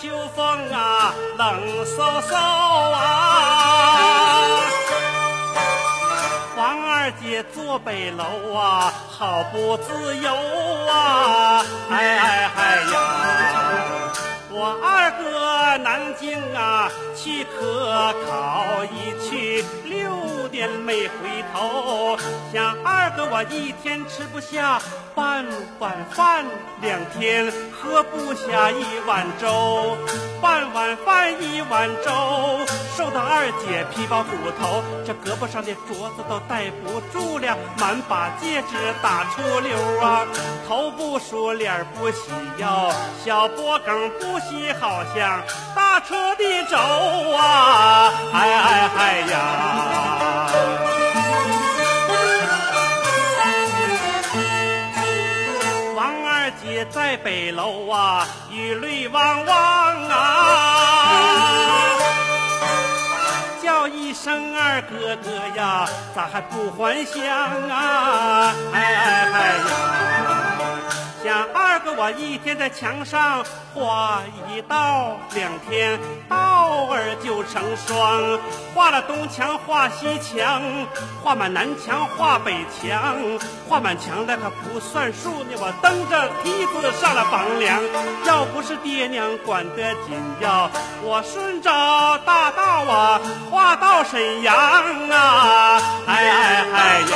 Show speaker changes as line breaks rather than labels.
秋风啊冷飕飕啊！王二姐坐北楼啊，好不自由啊！哎哎哎呀！我二哥南京啊，去科考一去，六年没回头。想二哥我一天吃不下半碗饭，两天喝不下一碗粥。半碗饭一碗粥，瘦的二姐皮包骨头，这胳膊上的镯子都戴不住了，满把戒指打出溜啊，头不梳脸不洗腰，小脖梗不洗，好像大车的轴啊！也在北楼啊，雨泪汪汪啊！叫一声二哥哥呀，咋还不还乡啊？哎！我一天在墙上画一道，两天道儿就成双。画了东墙画西墙，画满南墙画北墙，画满墙的可不算数呢。我蹬着梯子上了房梁，要不是爹娘管得紧要，我顺着大道啊画到沈阳啊！哎哎哎呀！